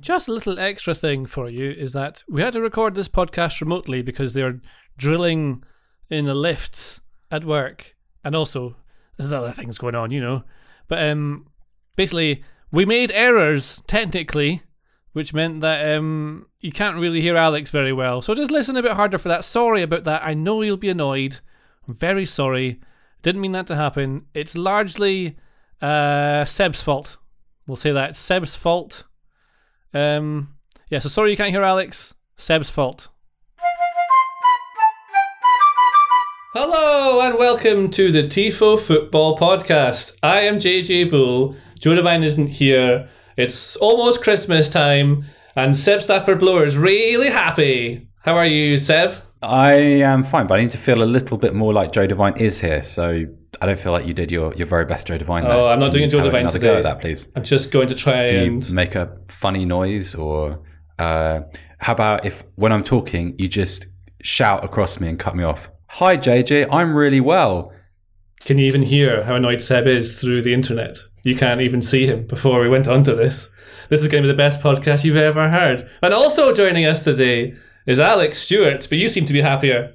Just a little extra thing for you is that we had to record this podcast remotely because they're drilling in the lifts at work, and also there's other things going on, you know. But um, basically, we made errors technically, which meant that um, you can't really hear Alex very well. So just listen a bit harder for that. Sorry about that. I know you'll be annoyed. I'm very sorry. Didn't mean that to happen. It's largely uh, Seb's fault. We'll say that Seb's fault. Um, yeah, so sorry you can't hear Alex. Seb's fault. Hello and welcome to the TIFO Football Podcast. I am JJ Bull. Joe Devine isn't here. It's almost Christmas time, and Seb Stafford Bloor is really happy. How are you, Seb? I am fine, but I need to feel a little bit more like Joe Devine is here. So I don't feel like you did your, your very best Joe Devine. Oh. I'm not doing Joe Divine Devine Another today. go at that, please. I'm just going to try Can and you make a funny noise, or uh, how about if when I'm talking, you just shout across me and cut me off? Hi, JJ. I'm really well. Can you even hear how annoyed Seb is through the internet? You can't even see him before we went on to this. This is going to be the best podcast you've ever heard. And also joining us today is Alex Stewart, but you seem to be happier.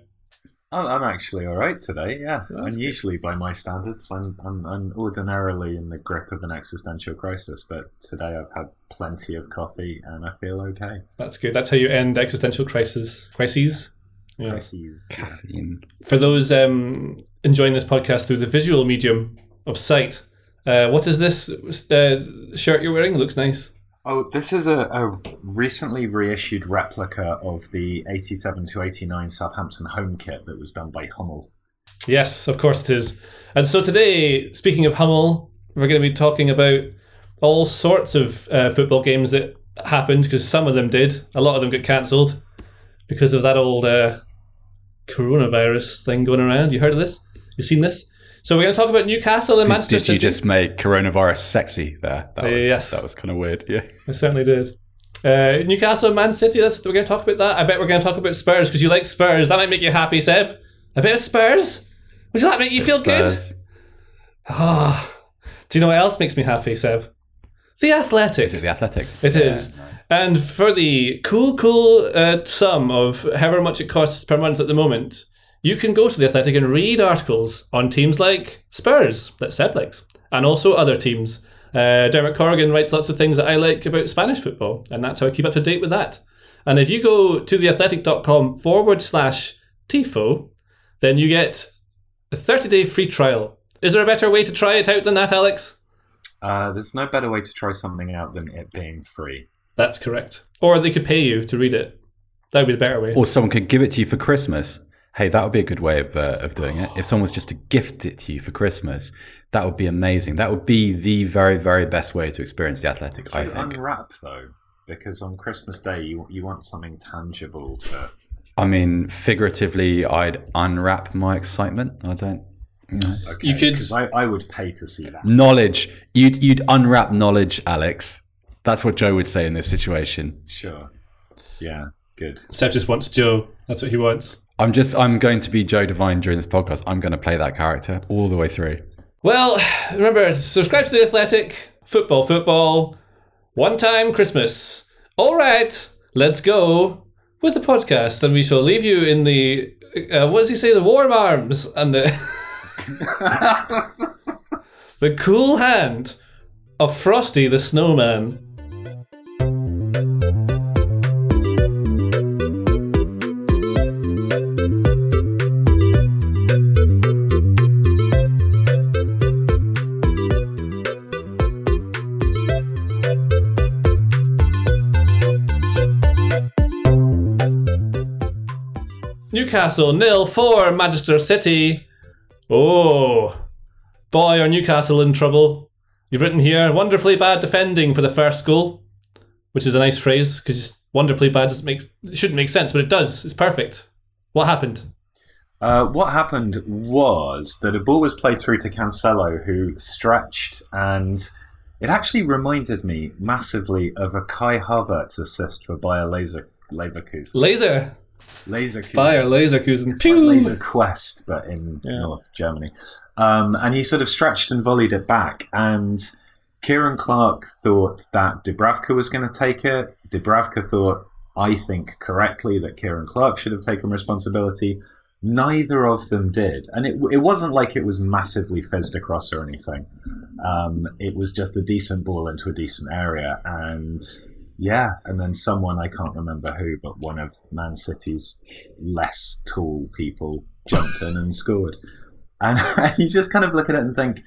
I'm, I'm actually all right today. Yeah, unusually by my standards, I'm, I'm I'm ordinarily in the grip of an existential crisis, but today I've had plenty of coffee and I feel okay. That's good. That's how you end existential crisis crises. Yeah. Crises. Caffeine. For those um, enjoying this podcast through the visual medium of sight, uh, what is this uh, shirt you're wearing? It looks nice. Oh, this is a, a recently reissued replica of the 87 to 89 Southampton home kit that was done by Hummel. Yes, of course it is. And so today, speaking of Hummel, we're going to be talking about all sorts of uh, football games that happened because some of them did. A lot of them got cancelled because of that old uh, coronavirus thing going around. You heard of this? You seen this? So we're going to talk about Newcastle and Did, Manchester did you City. just make coronavirus sexy there? That was, Yes. That was kind of weird. Yeah. I certainly did. Uh, Newcastle and Man City. That's we're going to talk about that. I bet we're going to talk about Spurs because you like Spurs. That might make you happy, Seb. A bit of Spurs. Would that make you feel good? Spurs. Ah, do you know what else makes me happy, Seb? The Athletic. Is it the Athletic? It is. And for the cool, cool uh, sum of however much it costs per month at the moment, you can go to The Athletic and read articles on teams like Spurs, that Seb likes, and also other teams. Uh, Dermot Corrigan writes lots of things that I like about Spanish football, and that's how I keep up to date with that. And if you go to theathletic.com forward slash TIFO, then you get a 30 day free trial. Is there a better way to try it out than that, Alex? Uh, there's no better way to try something out than it being free. That's correct. Or they could pay you to read it. That would be the better way. Or someone could give it to you for Christmas. Hey, that would be a good way of, uh, of doing it. If someone was just to gift it to you for Christmas, that would be amazing. That would be the very, very best way to experience the Athletic, I think. unwrap though, because on Christmas Day you you want something tangible to. I mean, figuratively, I'd unwrap my excitement. I don't. No. Okay, You could- I, I would pay to see that. Knowledge. You'd you'd unwrap knowledge, Alex. That's what Joe would say in this situation. Sure. Yeah. Good. Seb just wants Joe. That's what he wants. I'm just I'm going to be Joe Devine during this podcast. I'm going to play that character all the way through. Well, remember, subscribe to The Athletic. Football, football. One time Christmas. All right, let's go with the podcast. And we shall leave you in the, uh, what does he say, the warm arms and the, the cool hand of Frosty the Snowman. Newcastle nil for Manchester City. Oh, boy, are Newcastle in trouble. You've written here wonderfully bad defending for the first goal. which is a nice phrase because wonderfully bad doesn't make it shouldn't make sense, but it does. It's perfect. What happened? Uh, what happened was that a ball was played through to Cancelo, who stretched, and it actually reminded me massively of a Kai Havertz assist for Bayer Laser Leverkusen. Laser Leverkusen. fire, Laserkusen. It's Pew! like Laser Quest, but in Yeah. North Germany. Um, and he sort of stretched and volleyed it back. And Ciaran Clark thought that Dubravka was going to take it. Dubravka thought, I think correctly, that Ciaran Clark should have taken responsibility. Neither of them did. And it, it wasn't like it was massively fizzed across or anything. Um, it was just a decent ball into a decent area. And yeah, and then someone I can't remember who, but one of Man City's less tall people jumped in and scored. And you just kind of look at it and think,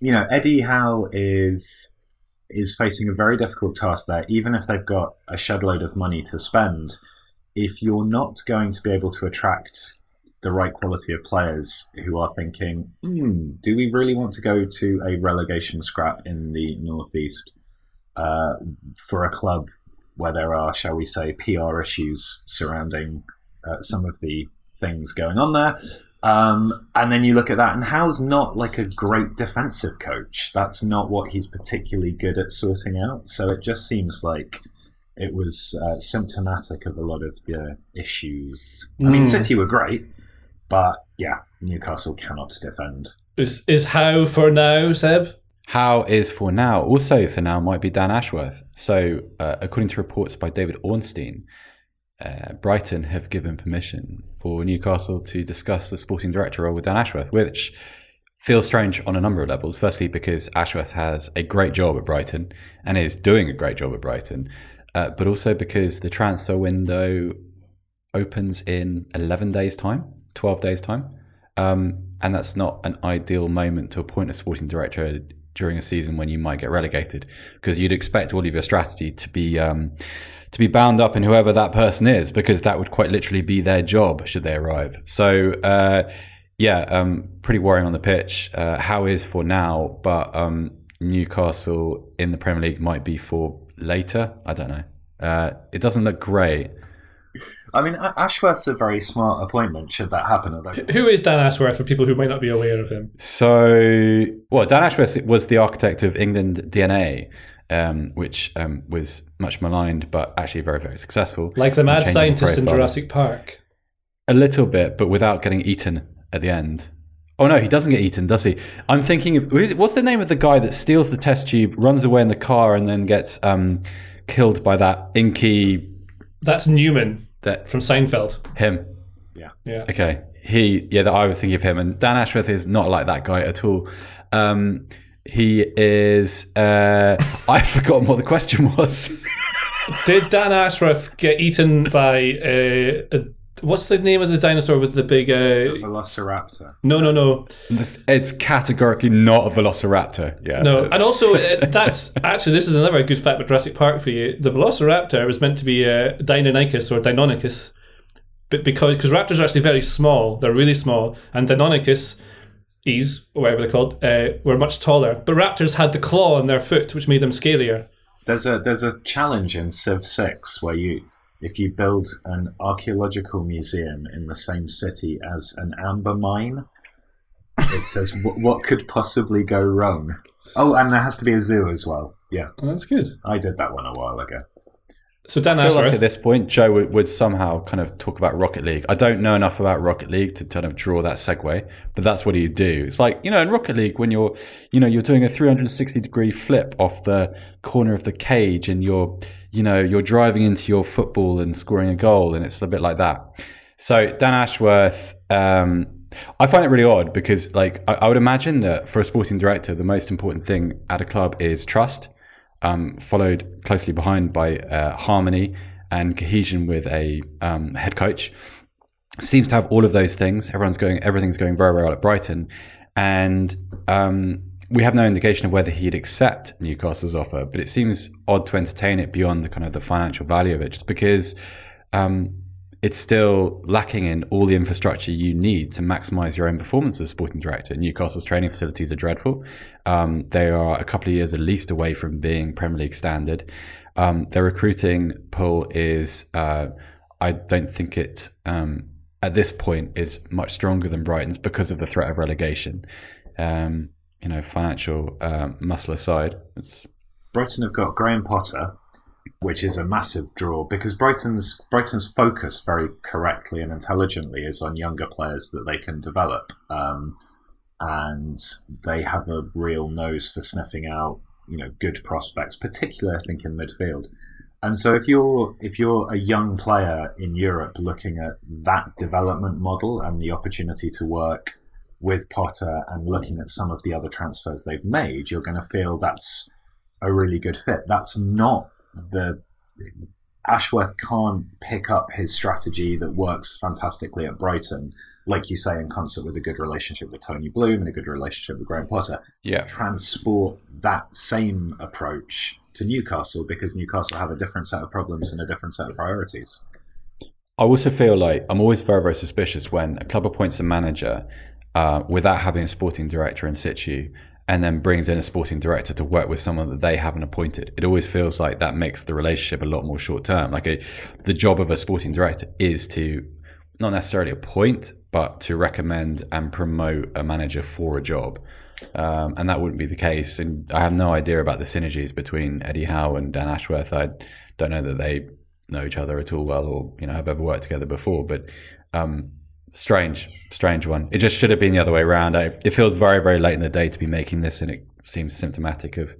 you know, Eddie Howe is is facing a very difficult task there, even if they've got a shed load of money to spend. If you're not going to be able to attract the right quality of players who are thinking, hmm, do we really want to go to a relegation scrap in the Northeast? Uh, for a club where there are, shall we say, PR issues surrounding uh, some of the things going on there. Um, and then you look at that, and Howe's not like a great defensive coach. That's not what he's particularly good at sorting out. So it just seems like it was uh, symptomatic of a lot of the issues. I mean, Mm. City were great, but yeah, Newcastle cannot defend. Is is Howe for now, Seb? Howe is for now? Also for now might be Dan Ashworth. So, uh, according to reports by David Ornstein, uh, Brighton have given permission for Newcastle to discuss the sporting director role with Dan Ashworth, which feels strange on a number of levels. Firstly, because Ashworth has a great job at Brighton and is doing a great job at Brighton, uh, but also because the transfer window opens in 11 days' time, 12 days' time. Um, and that's not an ideal moment to appoint a sporting director during a season when you might get relegated, because you'd expect all of your strategy to be um, to be bound up in whoever that person is, because that would quite literally be their job should they arrive. So, uh, yeah, um, pretty worrying on the pitch. Uh, Howe is for now, but um, Newcastle in the Premier League might be for later. I don't know. Uh, it doesn't look great. I mean, Ashworth's a very smart appointment. Should that happen? I Who is Dan Ashworth for people who might not be aware of him? So, well, Dan Ashworth was the architect of England DNA, um, which um, was much maligned, but actually very, very successful. Like the mad Changing scientist in. Jurassic Park. A little bit, but without getting eaten at the end. Oh no, he doesn't get eaten, does he? I'm thinking of what's the name of the guy that steals the test tube, runs away in the car, and then gets um, killed by that inky That's Newman that from Seinfeld. him. Yeah. Yeah. Okay. He, yeah, that I was thinking of him, and Dan Ashworth is not like that guy at all. Um, he is. Uh, I've forgotten what the question was. Did Dan Ashworth get eaten by uh, a, what's the name of the dinosaur with the big? Uh, Velociraptor. no, no, no, This- it's categorically not a Velociraptor. Yeah. no. it's- And also, uh, that's actually this is another good fact about Jurassic Park for you. The Velociraptor was meant to be uh, Deinonychus or Deinonychus, but because because raptors are actually very small, they're really small, and Deinonychus. E's, or whatever they're called, uh, were much taller. But raptors had the claw on their foot, which made them scarier. There's a there's a challenge in Civ Six where you if you build an archaeological museum in the same city as an amber mine, it says what, what could possibly go wrong. Oh, and there has to be a zoo as well. Yeah, Well, that's good. I did that one a while ago. So Dan I feel like Ashworth, at this point, Joe would, would somehow kind of talk about Rocket League. I don't know enough about Rocket League to kind of draw that segue, but that's what he'd do. It's like you know, in Rocket League, when you're, you know, you're doing a 360 degree flip off the corner of the cage, and you're, you know, you're driving into your football and scoring a goal, and it's a bit like that. So Dan Ashworth, um, I find it really odd because, like, I, I would imagine that for a sporting director, the most important thing at a club is trust um, followed closely behind by uh, harmony and cohesion with a um, head coach. Seems to have all of those things. Everyone's going, everything's going very well at Brighton, and um, we have no indication of whether he'd accept Newcastle's offer. But it seems odd to entertain it beyond the kind of the financial value of it, just because um, it's still lacking in all the infrastructure you need to maximize your own performance as a sporting director. Newcastle's training facilities are dreadful. Um, they are a couple of years at least away from being Premier League standard. Um, their recruiting pool is, uh, I don't think it, um, at this point, is much stronger than Brighton's because of the threat of relegation. Um, you know, financial um, muscle aside, it's Brighton have got Graham Potter, which is a massive draw because Brighton's Brighton's focus very correctly and intelligently is on younger players that they can develop, um, and they have a real nose for sniffing out you know good prospects, particularly I think in midfield. And so if you're if you're a young player in Europe looking at that development model and the opportunity to work with Potter and looking at some of the other transfers they've made, you're going to feel that's a really good fit. That's not the Ashworth can't pick up his strategy that works fantastically at Brighton, like you say, in concert with a good relationship with Tony Bloom and a good relationship with Graham Potter. Yeah. Transport that same approach to Newcastle because Newcastle have a different set of problems and a different set of priorities. I also feel like I'm always very, very suspicious when a club appoints a manager uh, without having a sporting director in situ and then brings in a sporting director to work with someone that they haven't appointed. It always feels like that makes the relationship a lot more short term. Like a, the job of a sporting director is to not necessarily appoint, but to recommend and promote a manager for a job. Um, and that wouldn't be the case. And I have no idea about the synergies between Eddie Howe and Dan Ashworth. I don't know that they know each other at all well, or you know have ever worked together before. But um, strange, strange one. It just should have been the other way around. I, it feels very, very late in the day to be making this, and it seems symptomatic of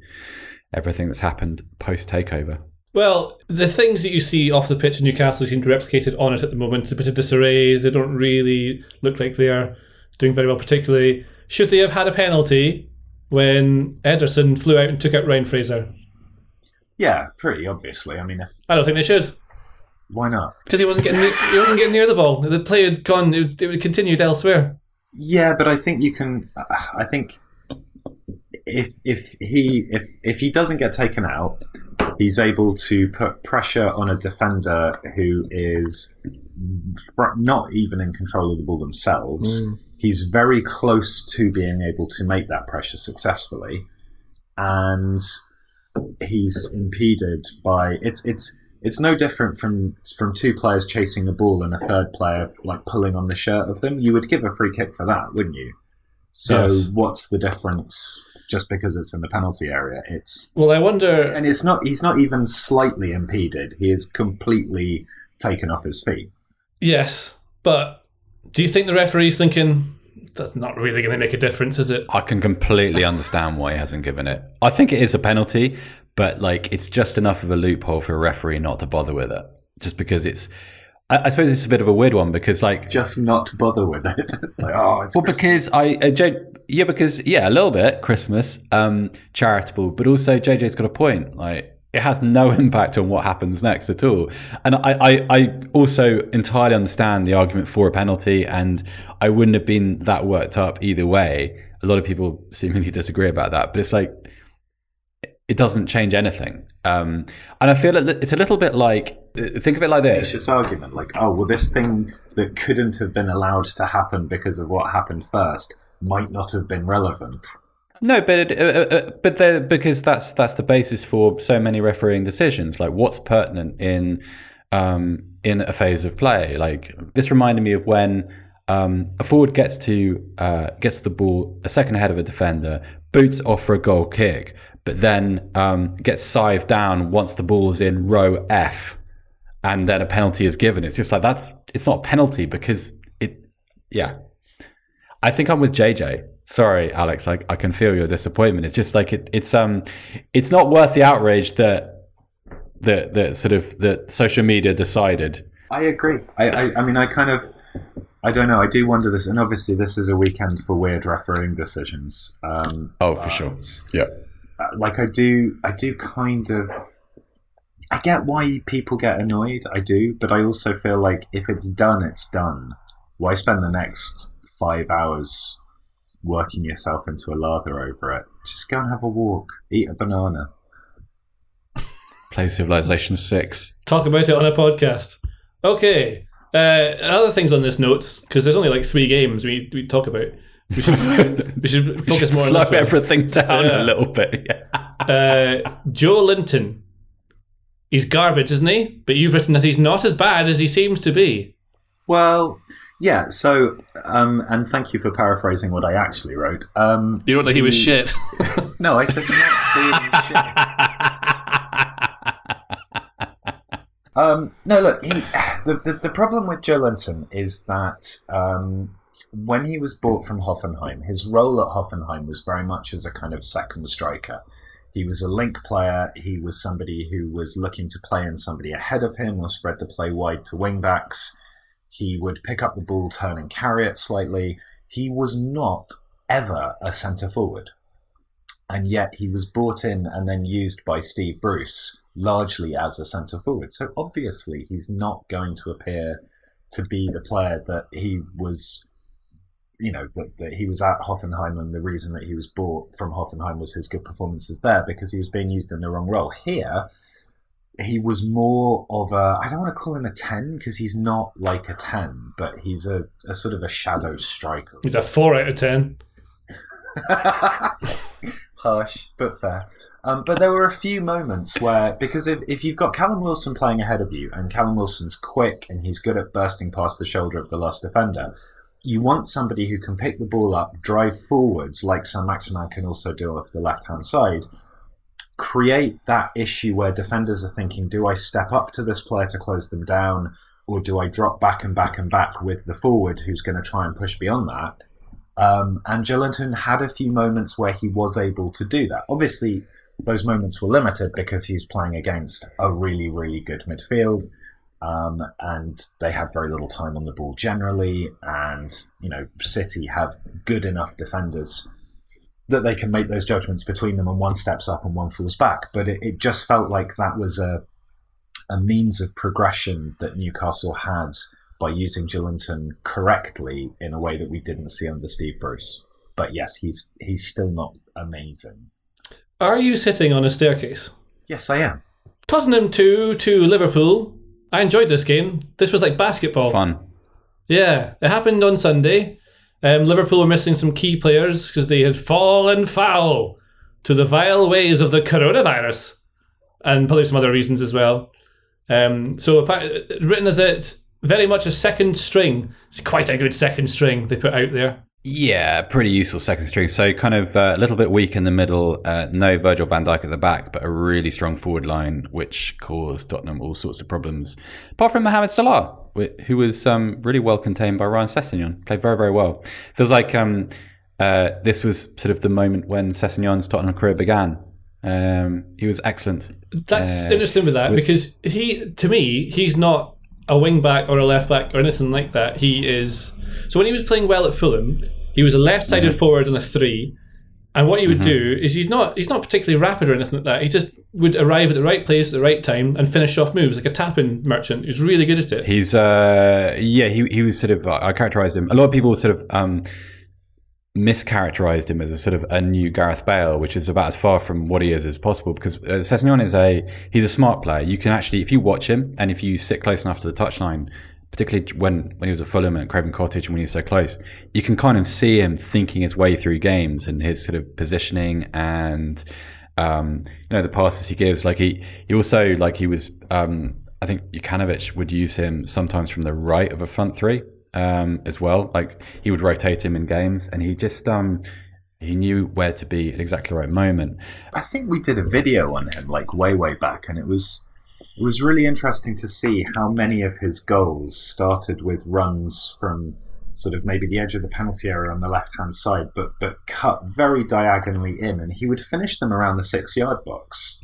everything that's happened post takeover. Well, the things that you see off the pitch in Newcastle seem to be replicated on it at the moment. It's a bit of disarray. They don't really look like they are doing very well, particularly. Should they have had a penalty when Ederson flew out and took out Ryan Fraser? Yeah, pretty obviously. I mean, if, I don't think they should why not? because he wasn't getting ne- he wasn't getting near the ball. The play had gone. It, would- it continued elsewhere. Yeah, but I think you can. I think if if he if if he doesn't get taken out, he's able to put pressure on a defender who is fr- not even in control of the ball themselves. Mm. He's very close to being able to make that pressure successfully, and he's impeded by it's it's it's no different from from two players chasing a ball and a third player like pulling on the shirt of them. You would give a free kick for that, wouldn't you? So Yes. what's the difference just because it's in the penalty area? It's Well, I wonder. and it's not he's not even slightly impeded. He is completely taken off his feet. Yes, but do you think the referee's thinking that's not really going to make a difference, is it? I can completely understand why he hasn't given it. I think it is a penalty, but like it's just enough of a loophole for a referee not to bother with it. Just because it's, I, I suppose it's a bit of a weird one because like Just not bother with it. It's like oh, it's Well, Christmas. because I, uh, J, yeah, because yeah, a little bit Christmas, um, charitable, but also JJ's got a point. Like it has no impact on what happens next at all. And I, I, I also entirely understand the argument for a penalty, and I wouldn't have been that worked up either way. A lot of people seemingly disagree about that, but it's like it doesn't change anything. Um, and I feel it, it's a little bit like think of it like It's this. this argument like, oh, well, this thing that couldn't have been allowed to happen because of what happened first might not have been relevant. No, but uh, uh, uh, but the, because that's that's the basis for so many refereeing decisions. Like what's pertinent in um, in a phase of play. Like this reminded me of when um, a forward gets to uh, gets the ball a second ahead of a defender, boots off for a goal kick, but then um, gets scythed down once the ball's in row F, and then a penalty is given. It's just like that's it's not a penalty because it yeah. I think I'm with JJ. Sorry, Alex. I, I can feel your disappointment. It's just like it, it's um, it's not worth the outrage that that that sort of that social media decided. I agree. I, I, I mean, I kind of, I don't know. I do wonder this, and obviously, this is a weekend for weird refereeing decisions. Um, Oh, for sure. Yeah. Uh, like I do, I do kind of. I get why people get annoyed. I do, but I also feel like if it's done, it's done. Why spend the next five hours working yourself into a lather over it? Just go and have a walk, eat a banana. Play Civilization Six. Talk about it on a podcast. Okay, Uh, other things on this notes because there's only like three games we we talk about. We should we should focus more on Slow this one. everything down Yeah. a little bit. Yeah. Uh, Joelinton. He's garbage, isn't he? But you've written that he's not as bad as he seems to be. Well, yeah. So, um, and thank you for paraphrasing what I actually wrote. Um, You wrote that he was shit. No, I said not being shit. Um, no, look, he, the, the the problem with Joelinton is that um, when he was bought from Hoffenheim, his role at Hoffenheim was very much as a kind of second striker. He was a link player. He was somebody who was looking to play in somebody ahead of him or spread the play wide to wing backs. He would pick up the ball, turn and carry it slightly. He was not ever a centre forward. And yet he was brought in and then used by Steve Bruce largely as a centre forward. So obviously he's not going to appear to be the player that he was you know that, that he was at Hoffenheim and the reason that he was bought from Hoffenheim was his good performances there because he was being used in the wrong role. Here he was more of a I don't want to call him a 10 because he's not like a 10 but he's a, a sort of a shadow striker. He's a four out of ten. Harsh, but fair. Um, but there were a few moments where, because if, if you've got Callum Wilson playing ahead of you, and Callum Wilson's quick and he's good at bursting past the shoulder of the last defender, you want somebody who can pick the ball up, drive forwards, like Saint-Maximin can also do off the left hand side, create that issue where defenders are thinking, do I step up to this player to close them down, or do I drop back and back and back with the forward who's going to try and push beyond that? Um, and Joelinton had a few moments where he was able to do that. Obviously, those moments were limited because he's playing against a really, really good midfield. Um, and they have very little time on the ball generally. And, you know, City have good enough defenders that they can make those judgments between them and one steps up and one falls back. But it, it just felt like that was a, a means of progression that Newcastle had by using Joelinton correctly in a way that we didn't see under Steve Bruce. But yes, he's he's still not amazing. Are you sitting on a staircase? Yes, I am. Tottenham 2 to Liverpool. I enjoyed this game. This was like basketball. Fun. Yeah, it happened on Sunday. Um, Liverpool were missing some key players because they had fallen foul to the vile ways of the coronavirus and probably some other reasons as well. Um, so, written as it's very much a second string. It's quite a good second string they put out there. Yeah, pretty useful second string. So kind of uh, a little bit weak in the middle. Uh, no Virgil van Dijk at the back, but a really strong forward line, which caused Tottenham all sorts of problems. Apart from Mohamed Salah, who was um, really well contained by Ryan Sessegnon, played very very well. Feels like um, uh, this was sort of the moment when Sessegnon's Tottenham career began. Um, he was excellent. That's Uh, interesting with that because he, to me, he's not a wing back or a left back or anything like that. He is. So when he was playing well at Fulham, he was a left-sided forward and a three. And what he would do is he's not he's not particularly rapid or anything like that. He just would arrive at the right place at the right time and finish off moves like a tapping merchant. He's really good at it. He's uh yeah he he was sort of I characterized him a lot of people sort of um mischaracterized him as a sort of a new Gareth Bale which is about as far from what he is as possible because uh, is a he's a smart player you can actually if you watch him and if you sit close enough to the touchline particularly when when he was at Fulham and Craven Cottage and when he was so close you can kind of see him thinking his way through games and his sort of positioning and um, you know the passes he gives. Like he, he also like he was. Um, I think Jokanovic would use him sometimes from the right of a front three um, as well. Like he would rotate him in games, and he just um, he knew where to be at exactly the right moment. I think we did a video on him like way way back, and it was it was really interesting to see how many of his goals started with runs from sort of maybe the edge of the penalty area on the left hand side, but but cut very diagonally in, and he would finish them around the six yard box.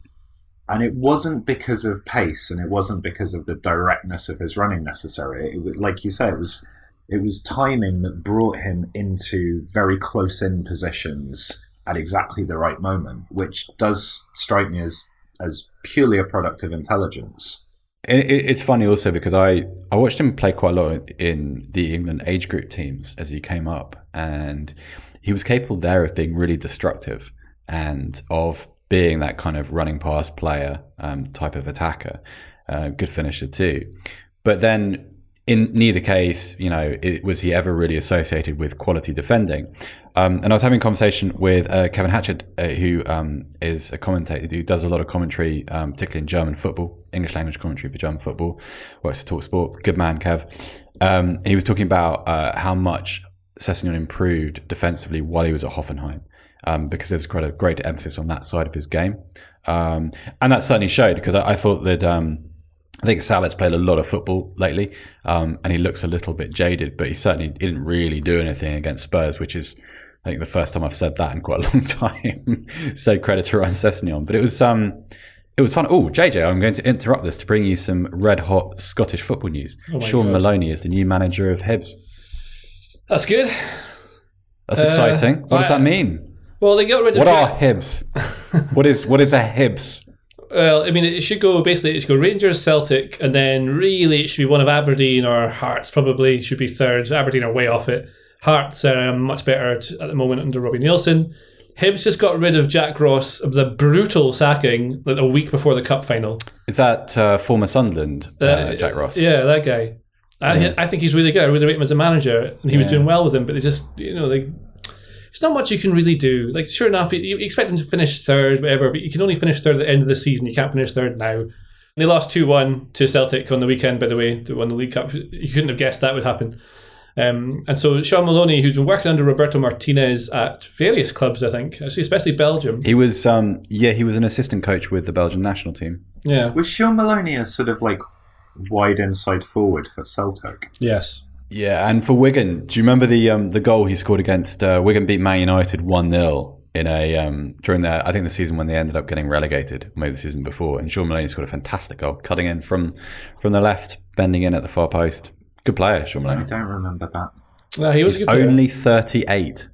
And it wasn't because of pace, and it wasn't because of the directness of his running necessarily. It, was- like you say, it was it was timing that brought him into very close in positions at exactly the right moment, which does strike me as as purely a product of intelligence. It, it, it's funny also because I, I watched him play quite a lot in the England age group teams as he came up, and he was capable there of being really destructive and of being that kind of running past player um, type of attacker, uh, good finisher too. But then in neither case, you know, it, was he ever really associated with quality defending. Um, and I was having a conversation with uh, Kevin Hatchard, uh, who um, is a commentator who does a lot of commentary, um, particularly in German football, English language commentary for German football, works for Talksport. Good man, Kev. Um, he was talking about uh, how much Sessegnon improved defensively while he was at Hoffenheim, um, because there's quite a great emphasis on that side of his game. Um, and that certainly showed because I, I thought that I think Salah's played a lot of football lately, um, and he looks a little bit jaded, but he certainly didn't really do anything against Spurs, which is, I think, the first time I've said that in quite a long time. so credit to Ryan Sessegnon. But it was, um, it was fun. Oh, JJ, I'm going to interrupt this to bring you some red hot Scottish football news. Oh God. Maloney is the new manager of Hibs. That's good. That's uh, exciting. What I, does that mean? Well, they got rid of. What are Hibs? what is what is a Hibs? Well, I mean, it should go basically. It should go Rangers, Celtic, and then really it should be one of Aberdeen or Hearts. Probably should be third. Aberdeen are way off it. Hearts are um, much better at the moment under Robbie Neilson. Hibs just got rid of Jack Ross of the brutal sacking like a week before the cup final. Is that uh, former Sunderland uh, uh, Jack Ross? Yeah, that guy. I, yeah. I think he's really good. I really rate him as a manager, and he yeah. was doing well with him. But they just, you know, they there's not much you can really do. Like, sure enough, you expect them to finish third, whatever, but you can only finish third at the end of the season. You can't finish third now. And they lost 2 1 to Celtic on the weekend, by the way, to win the League Cup. You couldn't have guessed that would happen. Um, and so Shaun Maloney, who's been working under Roberto Martinez at various clubs, I think, especially Belgium. He was, um, yeah, he was an assistant coach with the Belgian national team. Yeah. Was Shaun Maloney a sort of like wide inside forward for Celtic? Yes. Yeah, and for Wigan, do you remember the um, the goal he scored against uh, Wigan beat Man United one 0 in a um, during the I think the season when they ended up getting relegated, maybe the season before, and Shaun Maloney scored a fantastic goal, cutting in from from the left, bending in at the far post. Good player, Shaun Maloney. I don't remember that. No, he was only thirty eight,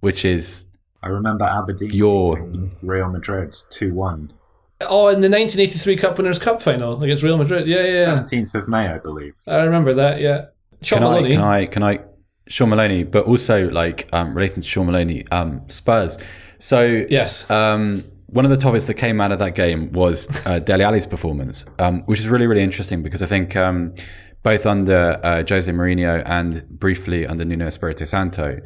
which is I remember Aberdeen your Real Madrid two one. Oh, in the 1983 Cup Winners' Cup final against Real Madrid. Yeah, yeah. 17th of May, I believe. I remember that, yeah. Shaun can Maloney. I, can I, can I, Shaun Maloney, but also like um, relating to Shaun Maloney, um, Spurs. So yes, um, one of the topics that came out of that game was uh, Dele Alli's performance, um, which is really really interesting because I think um, both under uh, Jose Mourinho and briefly under Nuno Espirito Santo,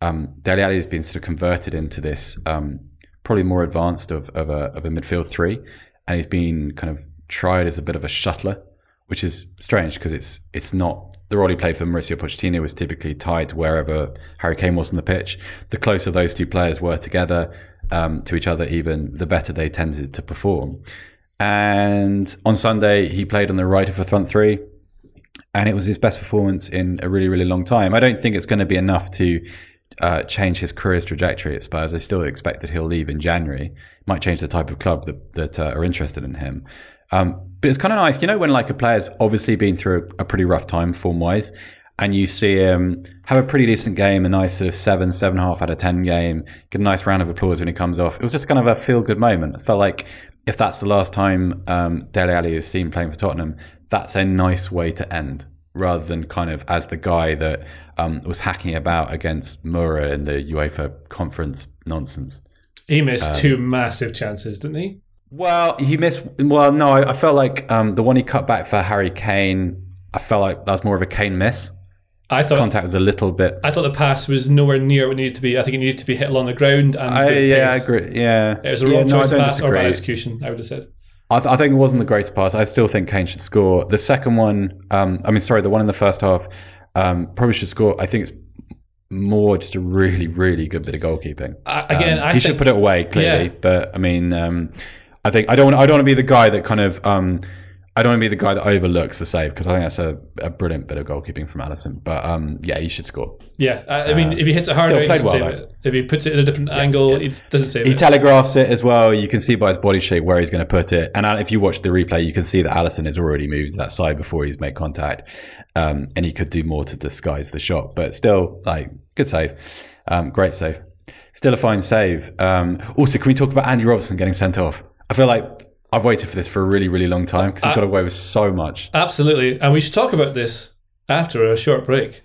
um, Dele Alli has been sort of converted into this um, probably more advanced of, of, a, of a midfield three, and he's been kind of tried as a bit of a shuttler, which is strange because it's it's not the role he played for Mauricio Pochettino was typically tied to wherever Harry Kane was on the pitch. The closer those two players were together um, to each other, even the better they tended to perform. And on Sunday, he played on the right of the front three, and it was his best performance in a really, really long time. I don't think it's going to be enough to uh, change his career's trajectory at Spurs. I still expect that he'll leave in January. It might change the type of club that, that uh, are interested in him. Um, but it's kind of nice, you know, when like a player's obviously been through a, a pretty rough time form wise, and you see him have a pretty decent game, a nice sort of seven, seven and a half out of ten game, get a nice round of applause when he comes off. It was just kind of a feel good moment. I felt like if that's the last time um, Dele Alli is seen playing for Tottenham, that's a nice way to end, rather than kind of as the guy that um, was hacking about against Mura in the UEFA conference nonsense. He missed um, two massive chances, didn't he? Well, he missed. Well, no, I, I felt like um, the one he cut back for Harry Kane. I felt like that was more of a Kane miss. I thought contact was a little bit. I thought the pass was nowhere near what it needed to be. I think it needed to be hit along the ground. And I, yeah, I agree. Yeah, it was a wrong yeah, choice no, pass disagree. or bad execution. I would have said. I, th- I, think it wasn't the greatest pass. I still think Kane should score. The second one, um, I mean, sorry, the one in the first half, um, probably should score. I think it's more just a really, really good bit of goalkeeping. Uh, again, um, I he think, should put it away clearly, yeah. but I mean, um, I think I don't. I don't want to be the guy that kind of. Um, I don't want to be the guy that overlooks the save because I think that's a, a, brilliant bit of goalkeeping from Alisson. But um, yeah, he should score. Yeah, I, I mean, uh, if he hits it harder, he well, save it. If he puts it in a different yeah, angle, yeah. he doesn't save he it. He telegraphs it as well. You can see by his body shape where he's going to put it. And if you watch the replay, you can see that Alisson has already moved to that side before he's made contact, um, and he could do more to disguise the shot. But still, like good save, um, great save. Still a fine save. Um, also, can we talk about Andy Robertson getting sent off? I feel like I've waited for this for a really, really long time because he's uh, got away with so much. Absolutely. And we should talk about this after a short break.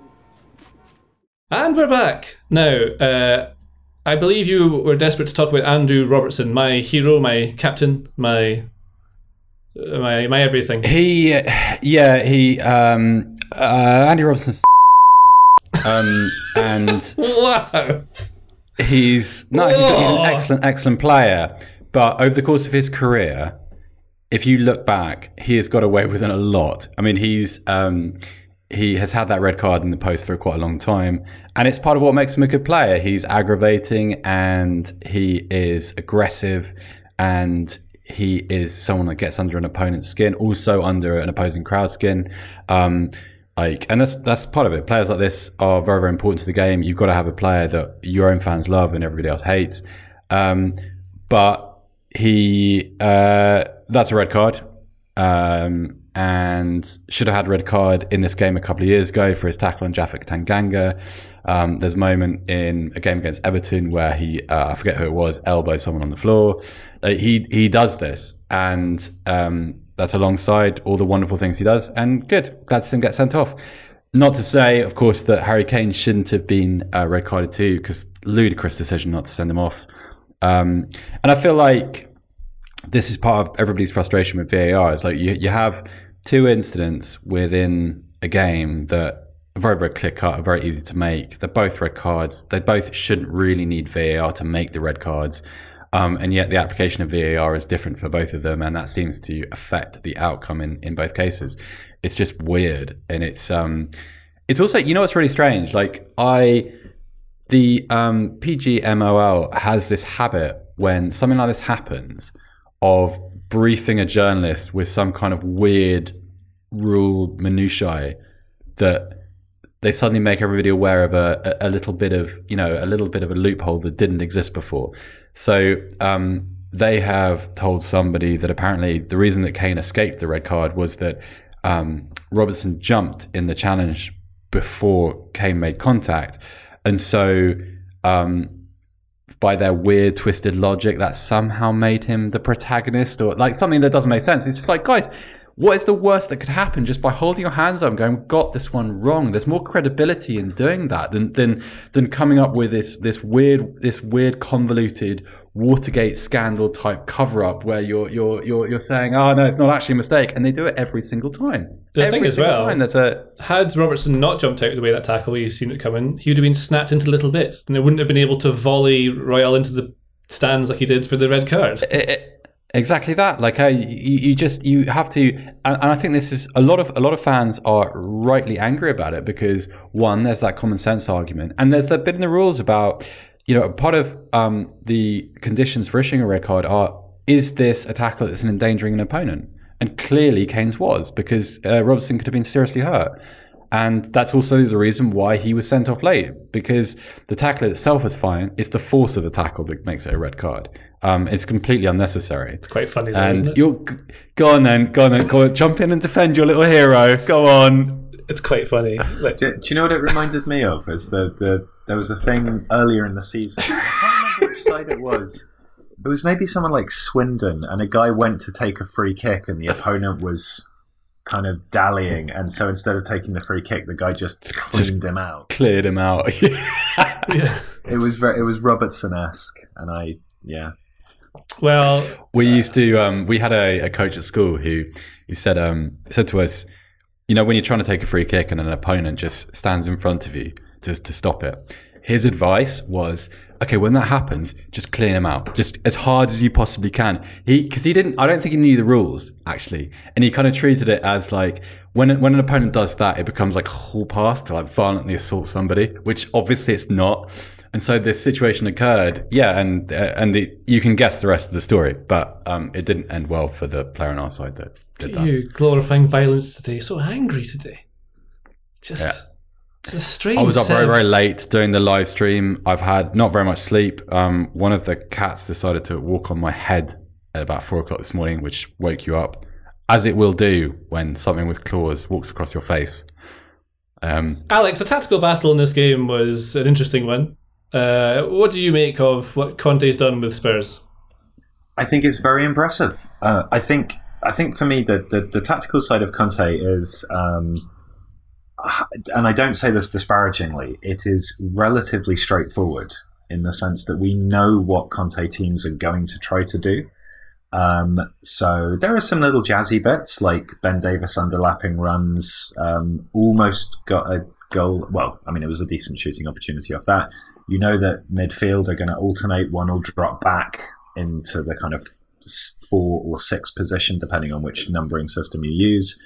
And we're back. Now, uh, I believe you were desperate to talk about Andrew Robertson, my hero, my captain, my uh, my my everything. He, yeah, he, um, uh, Andy Robertson's, um, and Wow. he's no, he's, he's an excellent, excellent player. But over the course of his career, if you look back, he has got away with it a lot. I mean, he's um, he has had that red card in the post for quite a long time, and it's part of what makes him a good player. He's aggravating and he is aggressive, and he is someone that gets under an opponent's skin, also under an opposing crowd skin. Um, like, and that's that's part of it. Players like this are very very important to the game. You've got to have a player that your own fans love and everybody else hates. Um, but he uh, that's a red card, um, and should have had red card in this game a couple of years ago for his tackle on Japhet Tanganga. Um, there's a moment in a game against Everton where he uh, I forget who it was elbowed someone on the floor. Uh, he he does this, and um, that's alongside all the wonderful things he does. And good, glad to see him get sent off. Not to say, of course, that Harry Kane shouldn't have been uh, red carded too, because ludicrous decision not to send him off. Um, and I feel like this is part of everybody's frustration with VAR. It's like you, you have two incidents within a game that are very, very clear cut, are very easy to make. They're both red cards. They both shouldn't really need VAR to make the red cards. Um, and yet the application of VAR is different for both of them, and that seems to affect the outcome in, in both cases. It's just weird, and it's um, it's also you know what's really strange. Like I, the um, PGMOL has this habit when something like this happens of briefing a journalist with some kind of weird rule minutiae that they suddenly make everybody aware of a, a, little bit of you know a little bit of a loophole that didn't exist before. So um, they have told somebody that apparently the reason that Kane escaped the red card was that um, Robertson jumped in the challenge before Kane made contact, and so um, by their weird twisted logic, that somehow made him the protagonist, or like something that doesn't make sense. It's just like guys. What is the worst that could happen just by holding your hands up and going, got this one wrong? There's more credibility in doing that than than than coming up with this this weird this weird convoluted Watergate scandal type cover up where you're you're you're you're saying, oh no, it's not actually a mistake, and they do it every single time. The every thing as single well- time there's a Had Robertson not jumped out of the way that tackle, he's seen it coming, he would have been snapped into little bits, and they wouldn't have been able to volley Royal into the stands like he did for the red card. Exactly that. Like, you, you just you have to, and, and I think this is a lot of a lot of fans are rightly angry about it because one, there's that common sense argument, and there's that bit in the rules about, you know, part of um, the conditions for issuing a red card are is this a tackle that's endangering an opponent, and clearly Kane's was because uh, Robertson could have been seriously hurt. And that's also the reason why he was sent off late because the tackle itself was fine. It's the force of the tackle that makes it a red card. Um, it's completely unnecessary. It's quite funny, though, And isn't it? you're go on then, go on then, go on, jump in and defend your little hero. Go on. It's quite funny. Do, do you know what it reminded me of? Is the, the there was a thing earlier in the season. I can't remember which side it was. It was maybe someone like Swindon, and a guy went to take a free kick, and the opponent was kind of dallying, and so instead of taking the free kick, the guy just cleaned him out. Cleared him out. yeah. It was very, it was Robertson esque, and I yeah. Well, we used to, um, we had a, a coach at school who, who said, um, said to us, you know, when you're trying to take a free kick and an opponent just stands in front of you to, to stop it, his advice was, okay, when that happens, just clean him out, just as hard as you possibly can. He, because he didn't, I don't think he knew the rules actually, and he kind of treated it as like when when an opponent does that, it becomes like a hall pass to like violently assault somebody, which obviously it's not. And so this situation occurred, yeah, and uh, and the, you can guess the rest of the story, but um, it didn't end well for the player on our side that did that. You glorifying violence today. So angry today. Just, Yeah. Just a strange. I was up set very, very late doing the live stream. I've had not very much sleep. Um, one of the cats decided to walk on my head at about four o'clock this morning, which woke you up, as it will do when something with claws walks across your face. Um, Alex, the tactical battle in this game was an interesting one. Uh, what do you make of what Conte's done with Spurs? I think it's very impressive. Uh, I think I think for me the, the, the tactical side of Conte is, um, and I don't say this disparagingly, it is relatively straightforward in the sense that we know what Conte teams are going to try to do. Um, so there are some little jazzy bits like Ben Davies underlapping runs, um, almost got a goal. Well, I mean, it was a decent shooting opportunity off that. You know that midfield are going to alternate. One will drop back into the kind of four or six position, depending on which numbering system you use.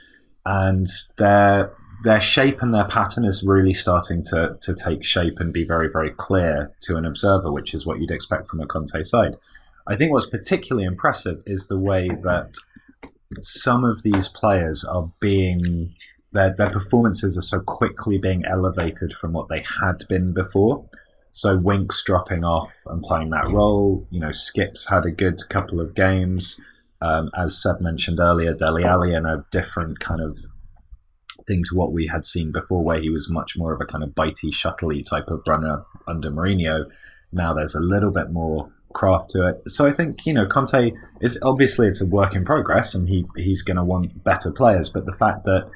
And their their shape and their pattern is really starting to to take shape and be very very clear to an observer, which is what you'd expect from a Conte side. I think what's particularly impressive is the way that some of these players are being their their performances are so quickly being elevated from what they had been before. So Winks dropping off and playing that role. You know, Skipp's had a good couple of games. Um, as Seb mentioned earlier, Dele Alli in a different kind of thing to what we had seen before, where he was much more of a kind of bitey, shuttley type of runner under Mourinho. Now there's a little bit more craft to it. So I think you know Conte is obviously it's a work in progress, and he he's going to want better players. But the fact that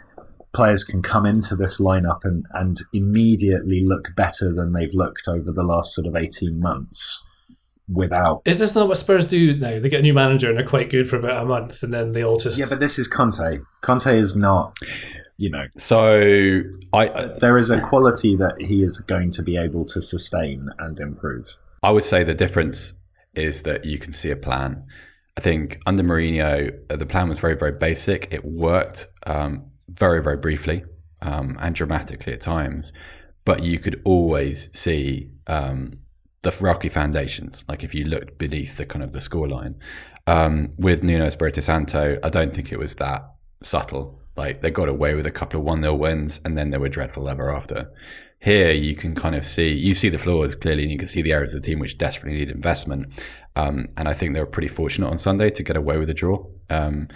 players can come into this lineup and and immediately look better than they've looked over the last sort of eighteen months without. Is this not what Spurs do now? They get a new manager and they're quite good for about a month, and then they all just Yeah, but this is Conte. Conte is not. You know, so I, uh, there is a quality that he is going to be able to sustain and improve. I would say the difference is that you can see a plan. I think under Mourinho, uh, the plan was very, very basic. It worked um, very, very briefly um, and dramatically at times, but you could always see um, the rocky foundations. Like if you looked beneath the kind of the scoreline. Um, with Nuno Espirito Santo, I don't think it was that subtle. Like they got away with a couple of one 0 wins, and then they were dreadful ever after. Here, you can kind of see you see the flaws clearly, and you can see the areas of the team which desperately need investment. Um, and I think they were pretty fortunate on Sunday to get away with a draw. Um,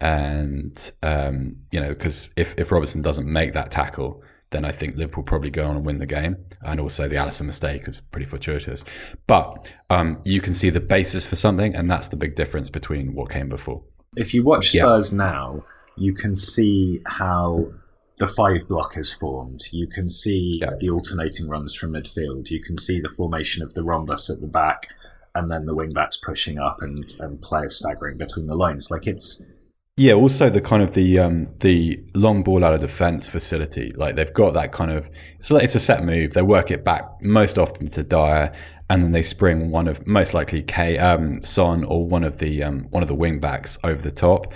and um, you know, because if if Robertson doesn't make that tackle, then I think Liverpool probably go on and win the game. And also the Alisson mistake is pretty fortuitous. But um, you can see the basis for something, and that's the big difference between what came before. If you watch Yeah. Spurs now, you can see how the five block is formed. You can see Yeah. the alternating runs from midfield. You can see the formation of the rhombus at the back, and then the wing backs pushing up and, and players staggering between the lines. Like it's Yeah, also the kind of the um, the long ball out of defense facility. Like they've got that kind of it's like it's a set move. They work it back most often to Dier, and then they spring one of most likely K um, Son or one of the um, one of the wing backs over the top.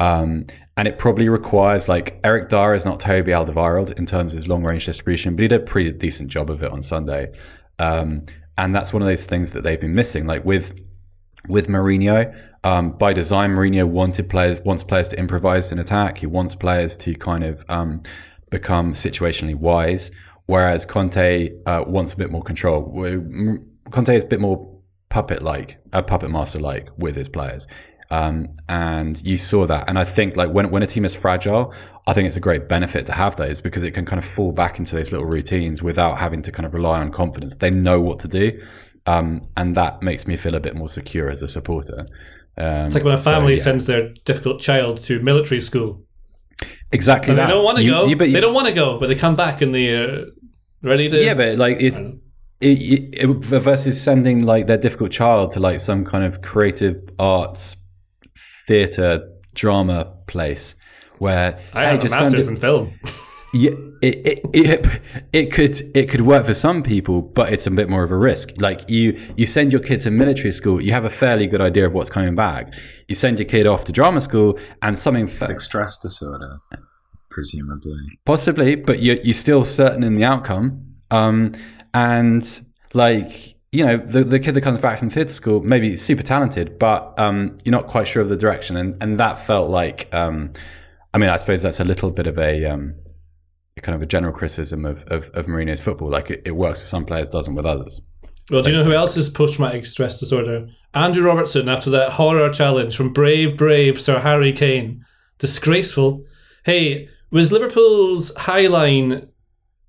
Um, and it probably requires like Eric Dier is not Toby Alderweireld in terms of his long range distribution, but he did a pretty decent job of it on Sunday. Um, and that's one of those things that they've been missing. Like with with Mourinho. Um, by design, Mourinho wanted players wants players to improvise in attack. He wants players to kind of um, become situationally wise. Whereas Conte uh, wants a bit more control. Conte is a bit more puppet like, a puppet master like with his players. Um, and you saw that. And I think like when when a team is fragile, I think it's a great benefit to have those because it can kind of fall back into those little routines without having to kind of rely on confidence. They know what to do. Um, and that makes me feel a bit more secure as a supporter. Um, It's like when a family yeah. sends their difficult child to military school. exactly that. they don't want to go. you- but you- they don't want to go, but they come back and they're ready to. yeah, but like it's it, it, versus sending like their difficult child to like some kind of creative arts theater drama place where I hey, have a just go and master's do- in film. yeah, it, it, it, it could it could work for some people, but it's a bit more of a risk. Like you you send your kid to military school, you have a fairly good idea of what's coming back. You send your kid off to drama school, and something fa- Like stress disorder, presumably. possibly, but you're you're still certain in the outcome. Um, and like you know, the the kid that comes back from theatre school maybe super talented, but um, you're not quite sure of the direction, and and that felt like. Um, I mean, I suppose that's a little bit of a um, kind of a general criticism of, of, of Mourinho's football. Like it, it works for some players, doesn't with others. Well, do you know who else is post traumatic stress disorder? Andrew Robertson, after that horror challenge from brave, brave Sir Harry Kane. Disgraceful. Hey, was Liverpool's high line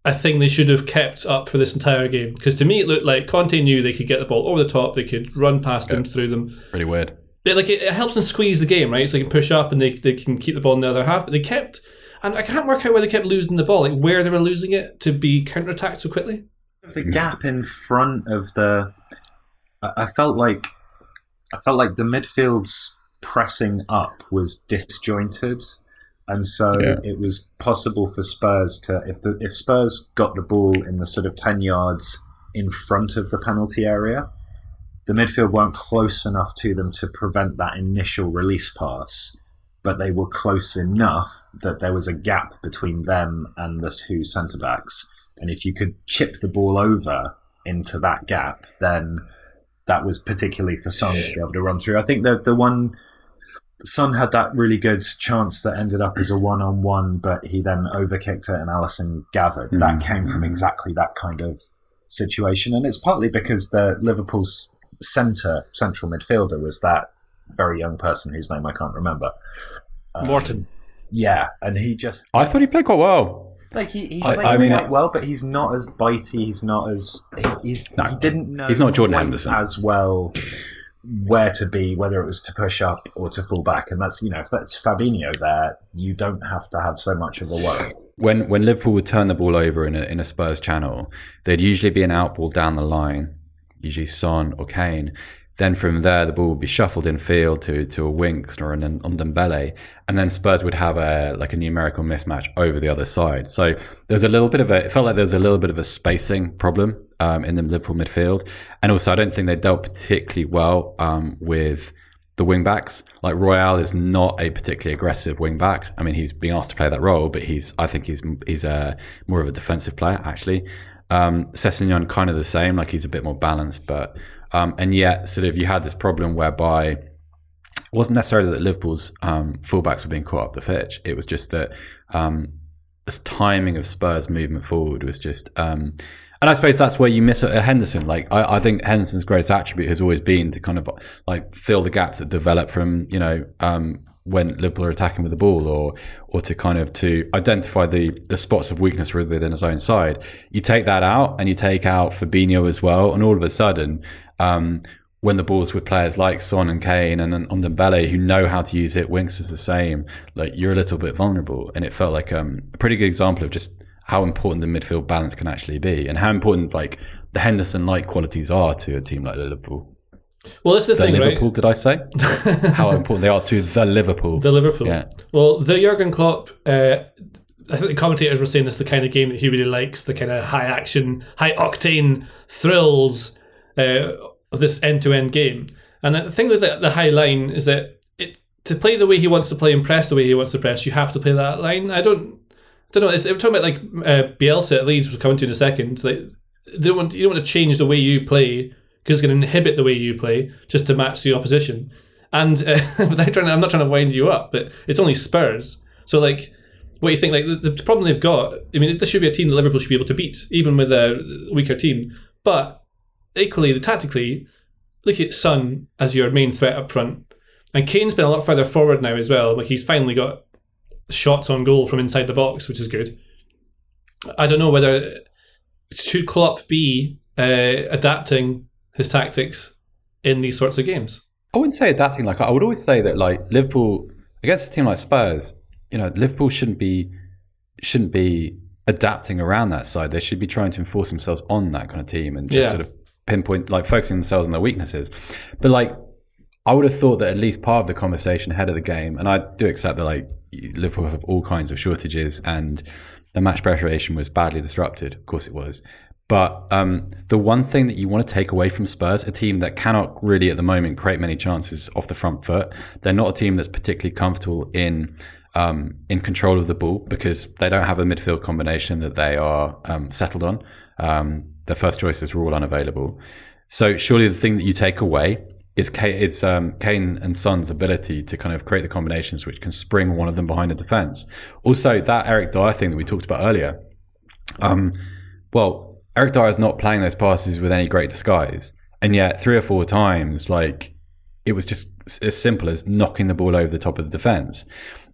a thing they should have kept up for this entire game? Because to me, it looked like Conte knew they could get the ball over the top, they could run past them, through them. Pretty weird. But like it, it helps them squeeze the game, right? So they can push up and they, they can keep the ball in the other half. But they kept, and I can't work out why they kept losing the ball, like where they were losing it to be counter attacked so quickly. The mm. gap in front of the, I I felt like, I felt like the midfield's pressing up was disjointed, and so Yeah. it was possible for Spurs to, if the if Spurs got the ball in the sort of ten yards in front of the penalty area, the midfield weren't close enough to them to prevent that initial release pass, but they were close enough that there was a gap between them and the two centre backs. And if you could chip the ball over into that gap, then that was particularly for Son to be able to run through. I think the the one Son had that really good chance that ended up as a one on one, but he then overkicked it and Alisson gathered. That mm-hmm. came from mm-hmm. exactly that kind of situation, and it's partly because the Liverpool's centre central midfielder was that very young person whose name I can't remember. Um, Morton. Yeah, and he just I thought he played quite well. like he, he played I mean, quite well, but he's not as bitey. He's not as he, he's, he didn't know. he's not Jordan Henderson. as well where to be, whether it was to push up or to fall back. And that's you know if that's Fabinho there, you don't have to have so much of a worry. When when Liverpool would turn the ball over in a, in a Spurs channel, there'd usually be an out ball down the line, usually Son or Kane. Then from there, the ball would be shuffled in field to to a Winks or an Ndombele, and then Spurs would have a like a numerical mismatch over the other side. So there's a little bit of a. It felt like there was a little bit of a spacing problem um, in the Liverpool midfield, and also I don't think they dealt particularly well um, with the wing backs. Like Royal is not a particularly aggressive wing back. I mean, he's being asked to play that role, but he's I think he's he's a more of a defensive player actually. Um, Sessegnon kind of the same, like he's a bit more balanced, but um, and yet sort of you had this problem whereby it wasn't necessarily that Liverpool's um, fullbacks were being caught up the pitch. It was just that um, timing of Spurs' movement forward was just. And I suppose that's where you miss a Henderson. Like I, I think Henderson's greatest attribute has always been to kind of like fill the gaps that develop from you know um, when Liverpool are attacking with the ball, or or to kind of to identify the the spots of weakness within his own side. You take that out, and you take out Fabinho as well, and all of a sudden. Um, when the ball's with players like Son and Kane and and Ndombele who know how to use it, Winks is the same. Like you're a little bit vulnerable, and it felt like um, a pretty good example of just how important the midfield balance can actually be, and how important like the Henderson-like qualities are to a team like Liverpool. Well, that's the, The thing, Liverpool, right? did I say? how important they are to the Liverpool. The Liverpool. Yeah. Well, the Jurgen Klopp. Uh, I think the commentators were saying this the kind of game that he really likes, the kind of high action, high octane thrills uh, of this end to end game. And the thing with the, the high line is that it to play the way he wants to play and press the way he wants to press, you have to play that line. I don't, don't know. It's, we're talking about like uh, Bielsa at Leeds, was coming to in a second. Like they don't want you don't want to change the way you play because it's going to inhibit the way you play just to match the opposition. And uh, without trying, to, I'm not trying to wind you up, but it's only Spurs. So like, what do you think? Like the, the problem they've got. I mean, this should be a team that Liverpool should be able to beat, even with a weaker team. But equally, tactically, look at Son as your main threat up front, and Kane's been a lot further forward now as well. Like he's finally got shots on goal from inside the box, which is good. I don't know whether should Klopp be uh, adapting his tactics in these sorts of games. I wouldn't say adapting. Like I would always say that like Liverpool against a team like Spurs, you know, Liverpool shouldn't be shouldn't be adapting around that side. They should be trying to enforce themselves on that kind of team and just Yeah. sort of pinpoint, like focusing themselves on their weaknesses. But like, I would have thought that at least part of the conversation ahead of the game, and I do accept that like Liverpool have all kinds of shortages and the match preparation was badly disrupted. Of course, it was. But um, the one thing that you want to take away from Spurs, a team that cannot really at the moment create many chances off the front foot, they're not a team that's particularly comfortable in um, in control of the ball because they don't have a midfield combination that they are um, settled on. Um, their first choices were all unavailable. So surely the thing that you take away is, Kane, is um, Kane and Son's ability to kind of create the combinations which can spring one of them behind the defense. Also, that Eric Dier thing that we talked about earlier. Um, well, Eric Dier is not playing those passes with any great disguise, and yet three or four times, like it was just as simple as knocking the ball over the top of the defense.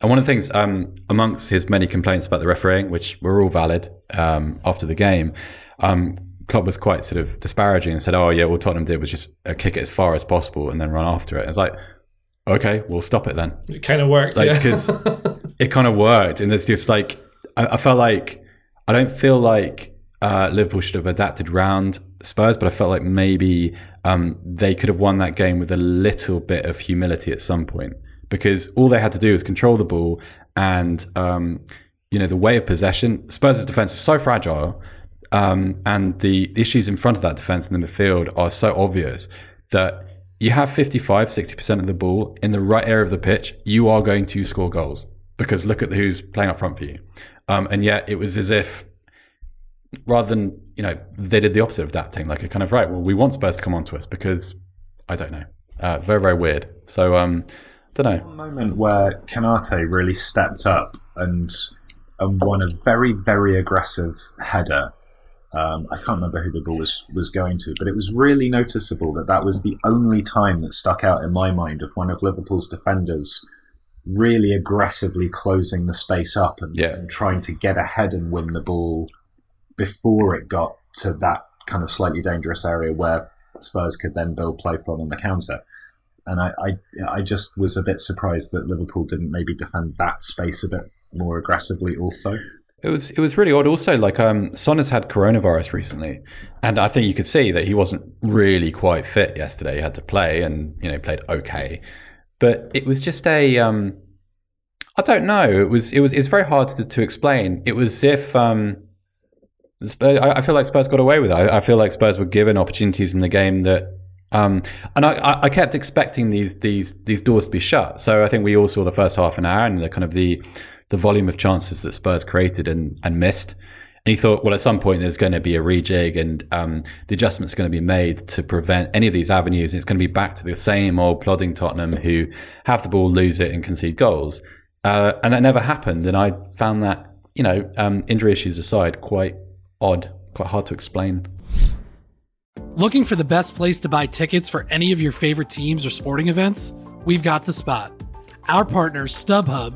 And one of the things, um, amongst his many complaints about the refereeing, which were all valid um, after the game, um, Klopp was quite sort of disparaging and said, "Oh yeah, all Tottenham did was just uh, kick it as far as possible and then run after it." It's like, okay, we'll stop it then. It kind of worked, like, yeah. Because it kind of worked, and it's just like I, I felt like I don't feel like uh, Liverpool should have adapted round Spurs, but I felt like maybe um, they could have won that game with a little bit of humility at some point because all they had to do was control the ball and um, you know the way of possession. Spurs' defense is so fragile, um, and the issues in front of that defense in the midfield are so obvious that you have 55, 60% of the ball in the right area of the pitch, you are going to score goals because look at who's playing up front for you. Um, and yet it was as if rather than you know they did the opposite of adapting like a kind of right well we want spurs to come on to us because i don't know. Uh, very very weird. So um don't know. One moment where Konaté really stepped up and and won a very very aggressive header um, I can't remember who the ball was, was going to, but it was really noticeable that that was the only time that stuck out in my mind of one of Liverpool's defenders really aggressively closing the space up and, Yeah. and trying to get ahead and win the ball before it got to that kind of slightly dangerous area where Spurs could then build play from on the counter. And I, I, I just was a bit surprised that Liverpool didn't maybe defend that space a bit more aggressively. Also, It was it was really odd. Also, like um, Son has had coronavirus recently, and I think you could see that he wasn't really quite fit yesterday. He had to play, and you know played okay, but it was just a um, I don't know. It was it was it's very hard to, to explain. It was as if um, Spurs, I, I feel like Spurs got away with it. I, I feel like Spurs were given opportunities in the game that. Um, and I- I kept expecting these these these doors to be shut. So I think we all saw the first half an hour and the kind of the the volume of chances that Spurs created and, and missed. And he thought, well, at some point there's going to be a rejig and um, the adjustments going to be made to prevent any of these avenues. And it's going to be back to the same old plodding Tottenham who have the ball, lose it, and concede goals. Uh, and that never happened. And I found that, you know, um, injury issues aside, quite odd, quite hard to explain. Looking for the best place to buy tickets for any of your favorite teams or sporting events? We've got the spot. Our partner, StubHub,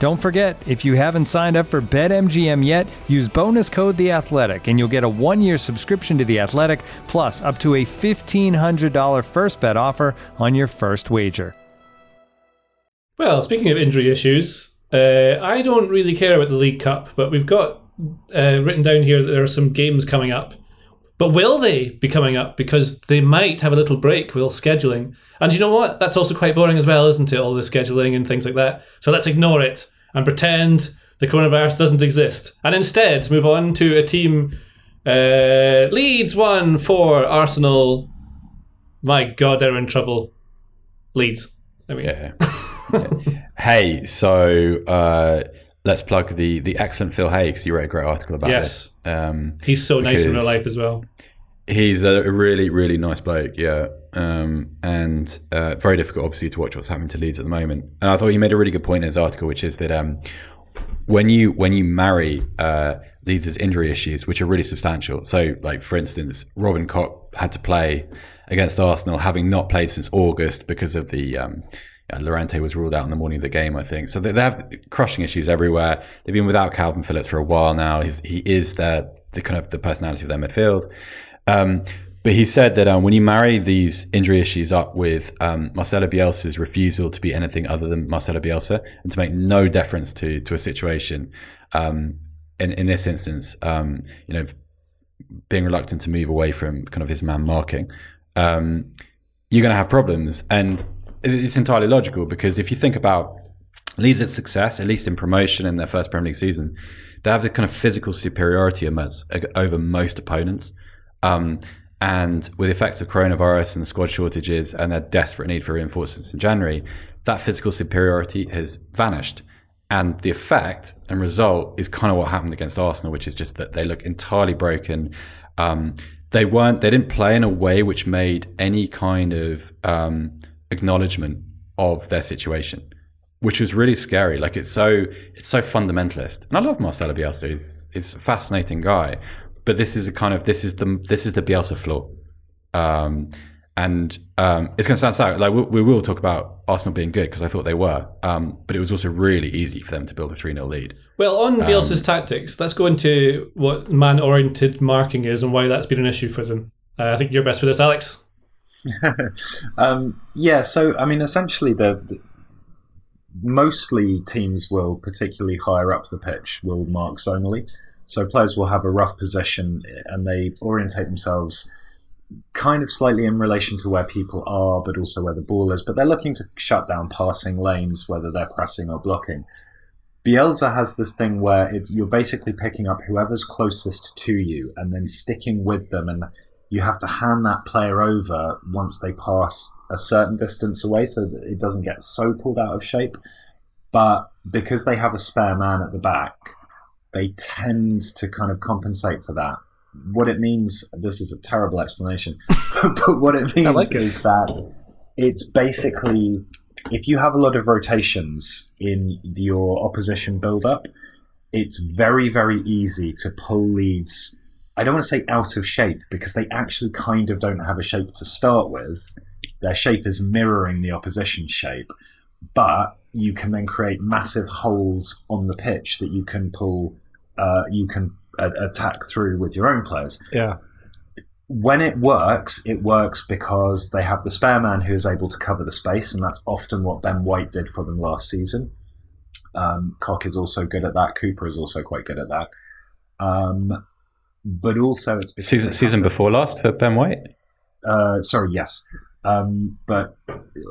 Don't forget, if you haven't signed up for BetMGM yet, use bonus code The Athletic, and you'll get a one-year subscription to The Athletic, plus up to a fifteen hundred dollar first bet offer on your first wager. Well, speaking of injury issues, uh, I don't really care about the League Cup, but we've got uh, written down here that there are some games coming up. But will they be coming up? Because they might have a little break with all scheduling. And you know what? That's also quite boring as well, isn't it? All the scheduling and things like that. So let's ignore it and pretend the coronavirus doesn't exist. And instead move on to a team. Uh, Leeds one for Arsenal. My God, they're in trouble. Leeds. I mean, Yeah. Yeah. hey, so uh, let's plug the the excellent Phil Hay because he wrote a great article about Yes. this. Um, he's so nice in real life as well. He's a really, really nice bloke, yeah, um, and uh, very difficult, obviously, to watch what's happening to Leeds at the moment. And I thought he made a really good point in his article, which is that um, when you when you marry uh, Leeds' injury issues, which are really substantial. So, like for instance, Robin Koch had to play against Arsenal, having not played since August because of the. Um, Llorente was ruled out in the morning of the game, I think. So they, they have crushing issues everywhere. They've been without Calvin Phillips for a while now. He's, he is their the kind of the personality of their midfield. Um, but he said that um, when you marry these injury issues up with um, Marcelo Bielsa's refusal to be anything other than Marcelo Bielsa and to make no deference to to a situation, um, in in this instance, um, you know, being reluctant to move away from kind of his man marking, um, you're going to have problems, and it's entirely logical because if you think about Leeds' success, at least in promotion in their first Premier League season, they have the kind of physical superiority over most opponents. Um, and with the effects of coronavirus and the squad shortages and their desperate need for reinforcements in January, that physical superiority has vanished. And the effect and result is kind of what happened against Arsenal, which is just that they look entirely broken. Um, they weren't, they didn't play in a way which made any kind of um, acknowledgement of their situation which was really scary. Like it's so it's so fundamentalist, and I love Marcelo Bielsa. He's he's a fascinating guy, but this is a kind of this is the this is the Bielsa flaw, um, and um, it's going to sound sad. Like we, we will talk about Arsenal being good because I thought they were, um, but it was also really easy for them to build a three 0 lead. Well, on Um, Bielsa's tactics, let's go into what man-oriented marking is and why that's been an issue for them. Uh, I think you're best for this, Alex. um, yeah, so I mean, essentially, the, the- mostly teams will, particularly higher up the pitch, will mark zonally. So players will have a rough position and they orientate themselves kind of slightly in relation to where people are, but also where the ball is. But they're looking to shut down passing lanes, whether they're pressing or blocking. Bielsa has this thing where you're basically picking up whoever's closest to you and then sticking with them, and you have to hand that player over once they pass a certain distance away, so that it doesn't get so pulled out of shape. But because they have a spare man at the back, they tend to kind of compensate for that. What it means, this is a terrible explanation, but what it means like it. is that it's basically if you have a lot of rotations in your opposition build up, it's very, very easy to pull Leeds. I don't want to say out of shape because they actually kind of don't have a shape to start with. Their shape is mirroring the opposition shape, but you can then create massive holes on the pitch that you can pull, uh, you can uh, attack through with your own players Yeah. when it works, it works because they have the spare man who is able to cover the space, and that's often what Ben White did for them last season. Um, Koch is also good at that. Cooper is also quite good at that. Um, but also, it's because Season season before last for Ben White. uh, sorry, yes. Um, but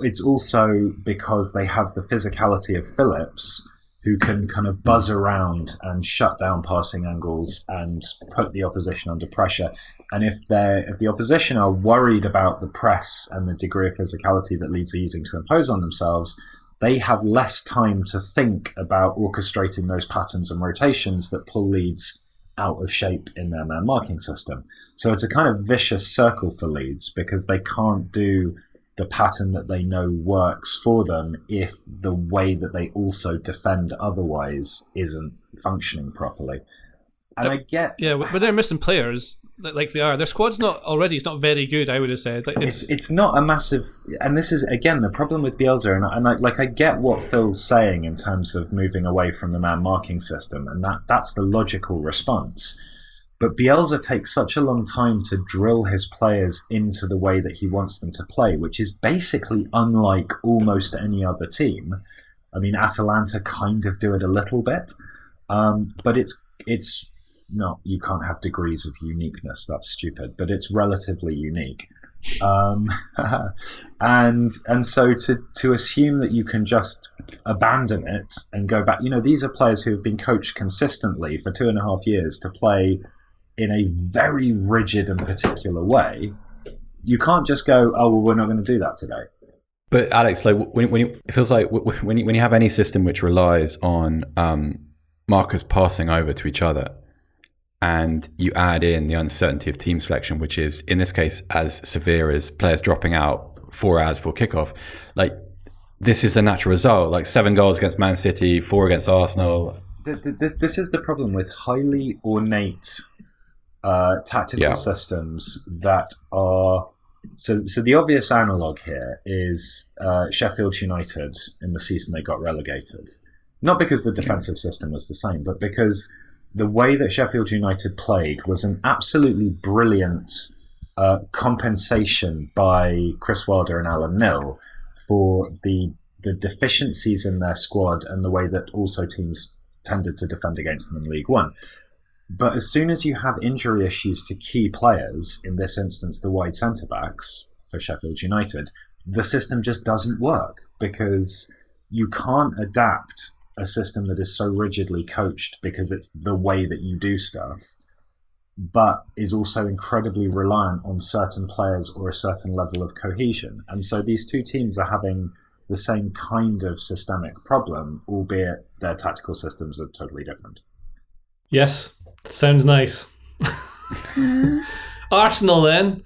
it's also because they have the physicality of Phillips, who can kind of buzz around and shut down passing angles and put the opposition under pressure. And if they if the opposition are worried about the press and the degree of physicality that Leeds are using to impose on themselves, they have less time to think about orchestrating those patterns and rotations that pull Leeds out of shape in their man marking system. So it's a kind of vicious circle for Leeds because they can't do the pattern that they know works for them if the way that they also defend otherwise isn't functioning properly. And I get Yeah, but they're missing players like they are. Their squad's not already. It's not very good. I would have said. Like, it's it's, it's not a massive, and this is again the problem with Bielsa, and, and I, like I get what Phil's saying in terms of moving away from the man marking system, and that that's the logical response. But Bielsa takes such a long time to drill his players into the way that he wants them to play, which is basically unlike almost any other team. I mean, Atalanta kind of do it a little bit, um, but it's it's not you can't have degrees of uniqueness. That's stupid, but it's relatively unique. Um, and and so to to assume that you can just abandon it and go back, you know, these are players who have been coached consistently for two and a half years to play in a very rigid and particular way. You can't just go, oh well, we're not going to do that today. But Alex, like when, when you, it feels like when you, when you have any system which relies on um, markers passing over to each other, and you add in the uncertainty of team selection, which is in this case as severe as players dropping out four hours before kickoff, like this is the natural result. Like seven goals against Man City, four against Arsenal. This this is the problem with highly ornate uh, tactical yeah. systems that are. So, so the obvious analog here is uh, Sheffield United in the season they got relegated. Not because the defensive system was the same, but because the way that Sheffield United played was an absolutely brilliant uh, compensation by Chris Wilder and Alan Knill for the the deficiencies in their squad and the way that also teams tended to defend against them in League One. But as soon as you have injury issues to key players, in this instance the wide centre backs for Sheffield United, the system just doesn't work because you can't adapt a system that is so rigidly coached because it's the way that you do stuff, but is also incredibly reliant on certain players or a certain level of cohesion. And so these two teams are having the same kind of systemic problem, albeit their tactical systems are totally different. Yes, sounds nice. Arsenal then.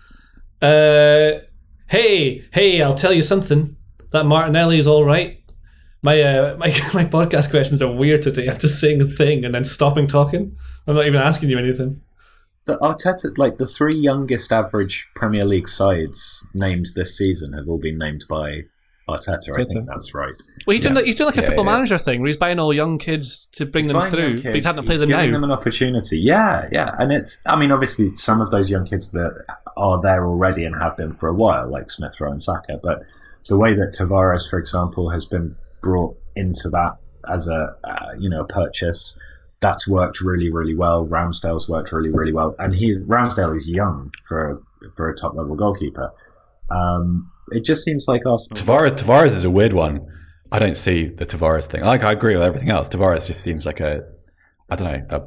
Uh, hey, hey, I'll tell you something. That Martinelli is all right. My uh, my my podcast questions are weird today. I'm just saying a thing and then stopping talking. I'm not even asking you anything. The Arteta, like the three youngest average Premier League sides named this season, have all been named by Arteta. I think that's right. Well, he's yeah. doing he's doing like a yeah, football yeah. manager thing where he's buying all young kids to bring he's them through, kids, but he's having to play them giving now. them an opportunity. Yeah, yeah, and it's. I mean, obviously, some of those young kids that are there already and have been for a while, like Smith Rowe and Saka, but the way that Tavares, for example, has been brought into that as a uh, you know a purchase. That's worked really really well. Ramsdale's worked really really well, and he Ramsdale is young for for a top level goalkeeper. Um, it just seems like Arsenal. Tavares Tavares is a weird one. I don't see the Tavares thing. Like I agree with everything else. Tavares just seems like a I don't know a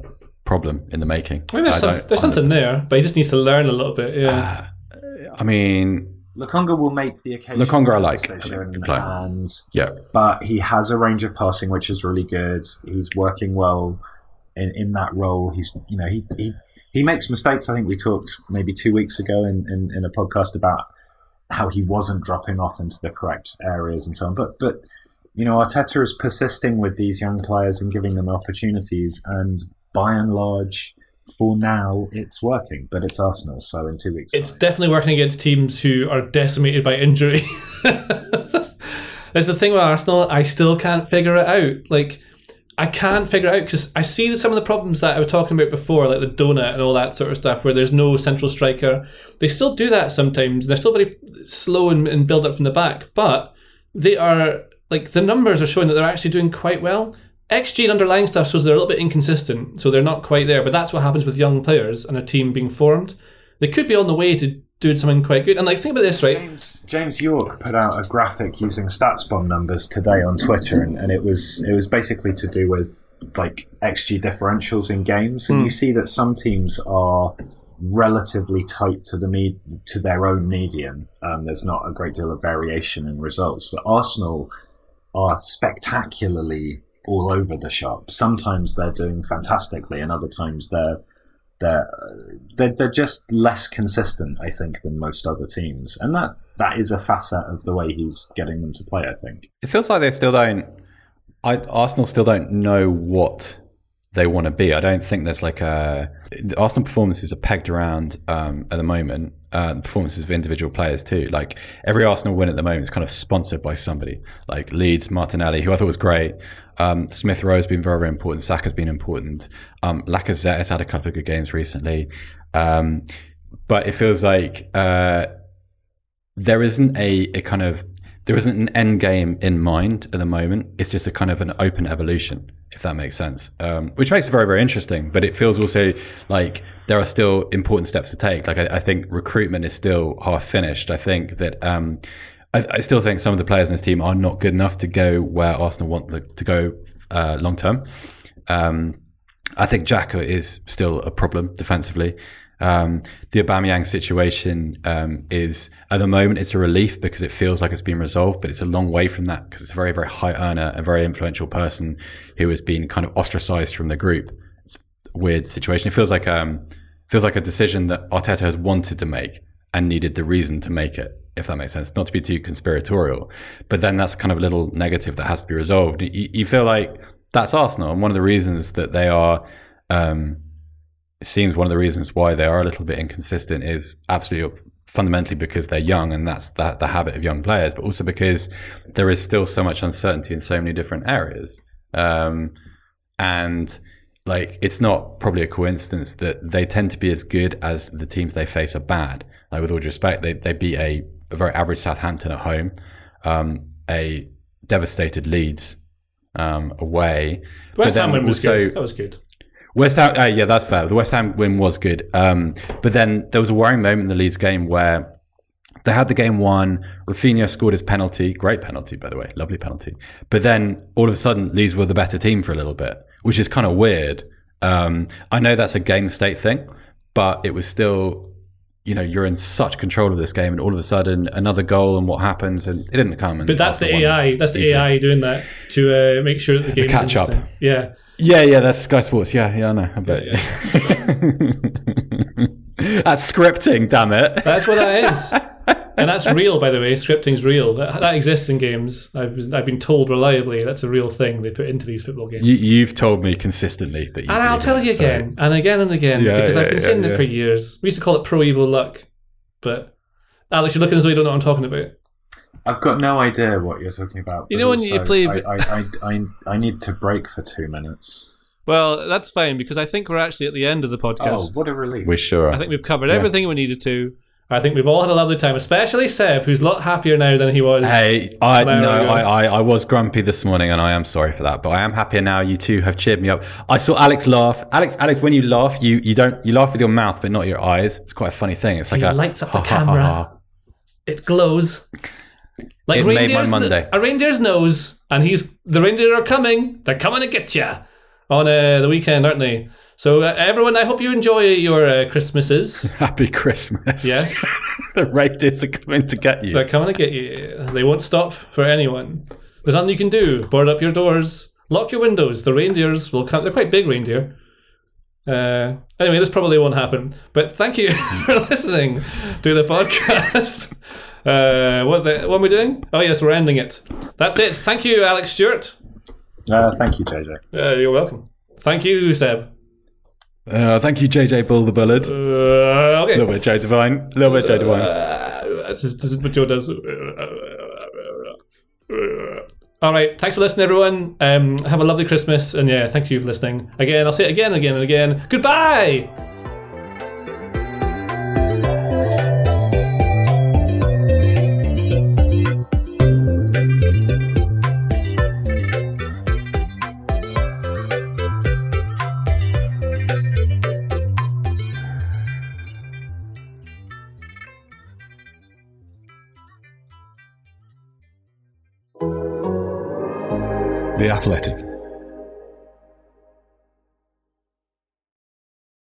problem in the making. I mean, there's, I some, there's something there, but he just needs to learn a little bit. Yeah. Uh, I mean, Lokonga will make the occasion. Lokonga I like. and yeah, but he has a range of passing which is really good. He's working well in, in that role. He's you know he, he he makes mistakes. I think we talked maybe two weeks ago in, in, in a podcast about how he wasn't dropping off into the correct areas and so on. But but you know Arteta is persisting with these young players and giving them opportunities, and by and large for now it's working, but it's Arsenal, so in two weeks. It's time. definitely working against teams who are decimated by injury. That's the thing with Arsenal. I still can't figure it out. Like, I can't figure it out because I see some of the problems that I was talking about before, like the donut and all that sort of stuff, where there's no central striker. They still do that sometimes. They're still very slow and, and build up from the back, but they are like the numbers are showing that they're actually doing quite well. XG and underlying stuff shows they're a little bit inconsistent, so they're not quite there. But that's what happens with young players and a team being formed. They could be on the way to doing something quite good. And like, think about this, right? James James Yorke put out a graphic using StatsBomb numbers today on Twitter, and, and it was it was basically to do with like XG differentials in games, and mm. you see that some teams are relatively tight to the med- to their own median. Um, there's not a great deal of variation in results, but Arsenal are spectacularly all over the shop. Sometimes they're doing fantastically, and other times they're they're they're, they're just less consistent, I think, than most other teams, and that that is a facet of the way he's getting them to play. I think it feels like they still don't. I, Arsenal still don't know what they want to be. I don't think there's like a the Arsenal performances are pegged around um, at the moment. Uh, performances of individual players too. Like every Arsenal win at the moment is kind of sponsored by somebody. Like Leeds, Martinelli, who I thought was great. Um, Smith Rowe has been very, very important. Saka's been important. Um, Lacazette has had a couple of good games recently. Um, but it feels like uh, there isn't a, a kind of there isn't an end game in mind at the moment. It's just a kind of an open evolution, if that makes sense. Um, which makes it very, very interesting. But it feels also like there are still important steps to take. Like I, I think recruitment is still half finished. I think that um, I, still think some of the players in this team are not good enough to go where Arsenal want the, to go uh, long term. Um, I think Xhaka is still a problem defensively. Um, the Aubameyang situation um, is at the moment it's a relief because it feels like it's been resolved, but it's a long way from that because it's a very very high earner, a very influential person who has been kind of ostracized from the group. It's a weird situation. It feels like um feels like a decision that Arteta has wanted to make and needed the reason to make it. If that makes sense, not to be too conspiratorial, but then that's kind of a little negative that has to be resolved. You, you feel like that's Arsenal, and one of the reasons that they are. Um, it seems one of the reasons why they are a little bit inconsistent is absolutely fundamentally because they're young and that's that the habit of young players, but also because there is still so much uncertainty in so many different areas. Um, and like it's not probably a coincidence that they tend to be as good as the teams they face are bad. Like with all due respect, they they beat a, a very average Southampton at home, um, a devastated Leeds um, away. West Ham win was good. That was good. West Ham, uh, yeah, that's fair. The West Ham win was good, um, but then there was a worrying moment in the Leeds game where they had the game won. Raphinha scored his penalty, great penalty by the way, lovely penalty. But then all of a sudden, Leeds were the better team for a little bit, which is kind of weird. Um, I know that's a game state thing, but it was still, you know, you're in such control of this game, and all of a sudden another goal and what happens, and it didn't come. but that's the AI. That's the easy. AI doing that to uh, make sure that the game catch up. Yeah. Yeah, yeah, that's Sky Sports. Yeah, yeah, I know. I bet. Yeah, that's scripting, damn it. That's what that is. and that's real, by the way. Scripting's real. That, that, exists in games. I've I've been told reliably that's a real thing they put into these football games. You, have told me consistently that. You and I'll tell you so. again and again and again yeah, because yeah, I've been saying it for years. We used to call it pro evil luck, but Alex, you're looking as though you don't know what I'm talking about. I've got no idea what you're talking about. You know when you play. I, I, I, I, need to break for two minutes. Well, that's fine because I think we're actually at the end of the oh, podcast. Oh, what a relief! We're sure. I think we've covered yeah. everything we needed to. I think we've all had a lovely time, especially Seb, who's a lot happier now than he was. Hey, I no, I, I, I, was grumpy this morning, and I am sorry for that. But I am happier now. You two have cheered me up. I saw Alex laugh. Alex, Alex, when you laugh, you you don't you laugh with your mouth, but not your eyes. It's quite a funny thing. It's like he a lights up the camera. Ha, ha. It glows. Like it made my Monday. A reindeer's nose, and he's the reindeer are coming. They're coming to get you on uh, the weekend, aren't they? So uh, everyone, I hope you enjoy your uh, Christmases. Happy Christmas. Yes, the reindeers are coming to get you. They're coming to get you. They won't stop for anyone. There's nothing you can do. Board up your doors, lock your windows. The reindeers will come. They're quite big reindeer. Uh, anyway, this probably won't happen. But thank you for listening to the podcast. Uh, what, the, what are we doing? Oh, yes, we're ending it. That's it. Thank you, Alex Stewart. Uh, thank you, JJ. Uh, you're welcome. Thank you, Seb. Uh, thank you, JJ Bull the Bullard. Uh, okay. A little bit Joe Devine. A little bit Joe Devine. Uh, this, is, this is what Joe does. All right. Thanks for listening, everyone. Um, have a lovely Christmas. And yeah, thank you for listening. Again, I'll say it again and again and again. Goodbye. Athletic.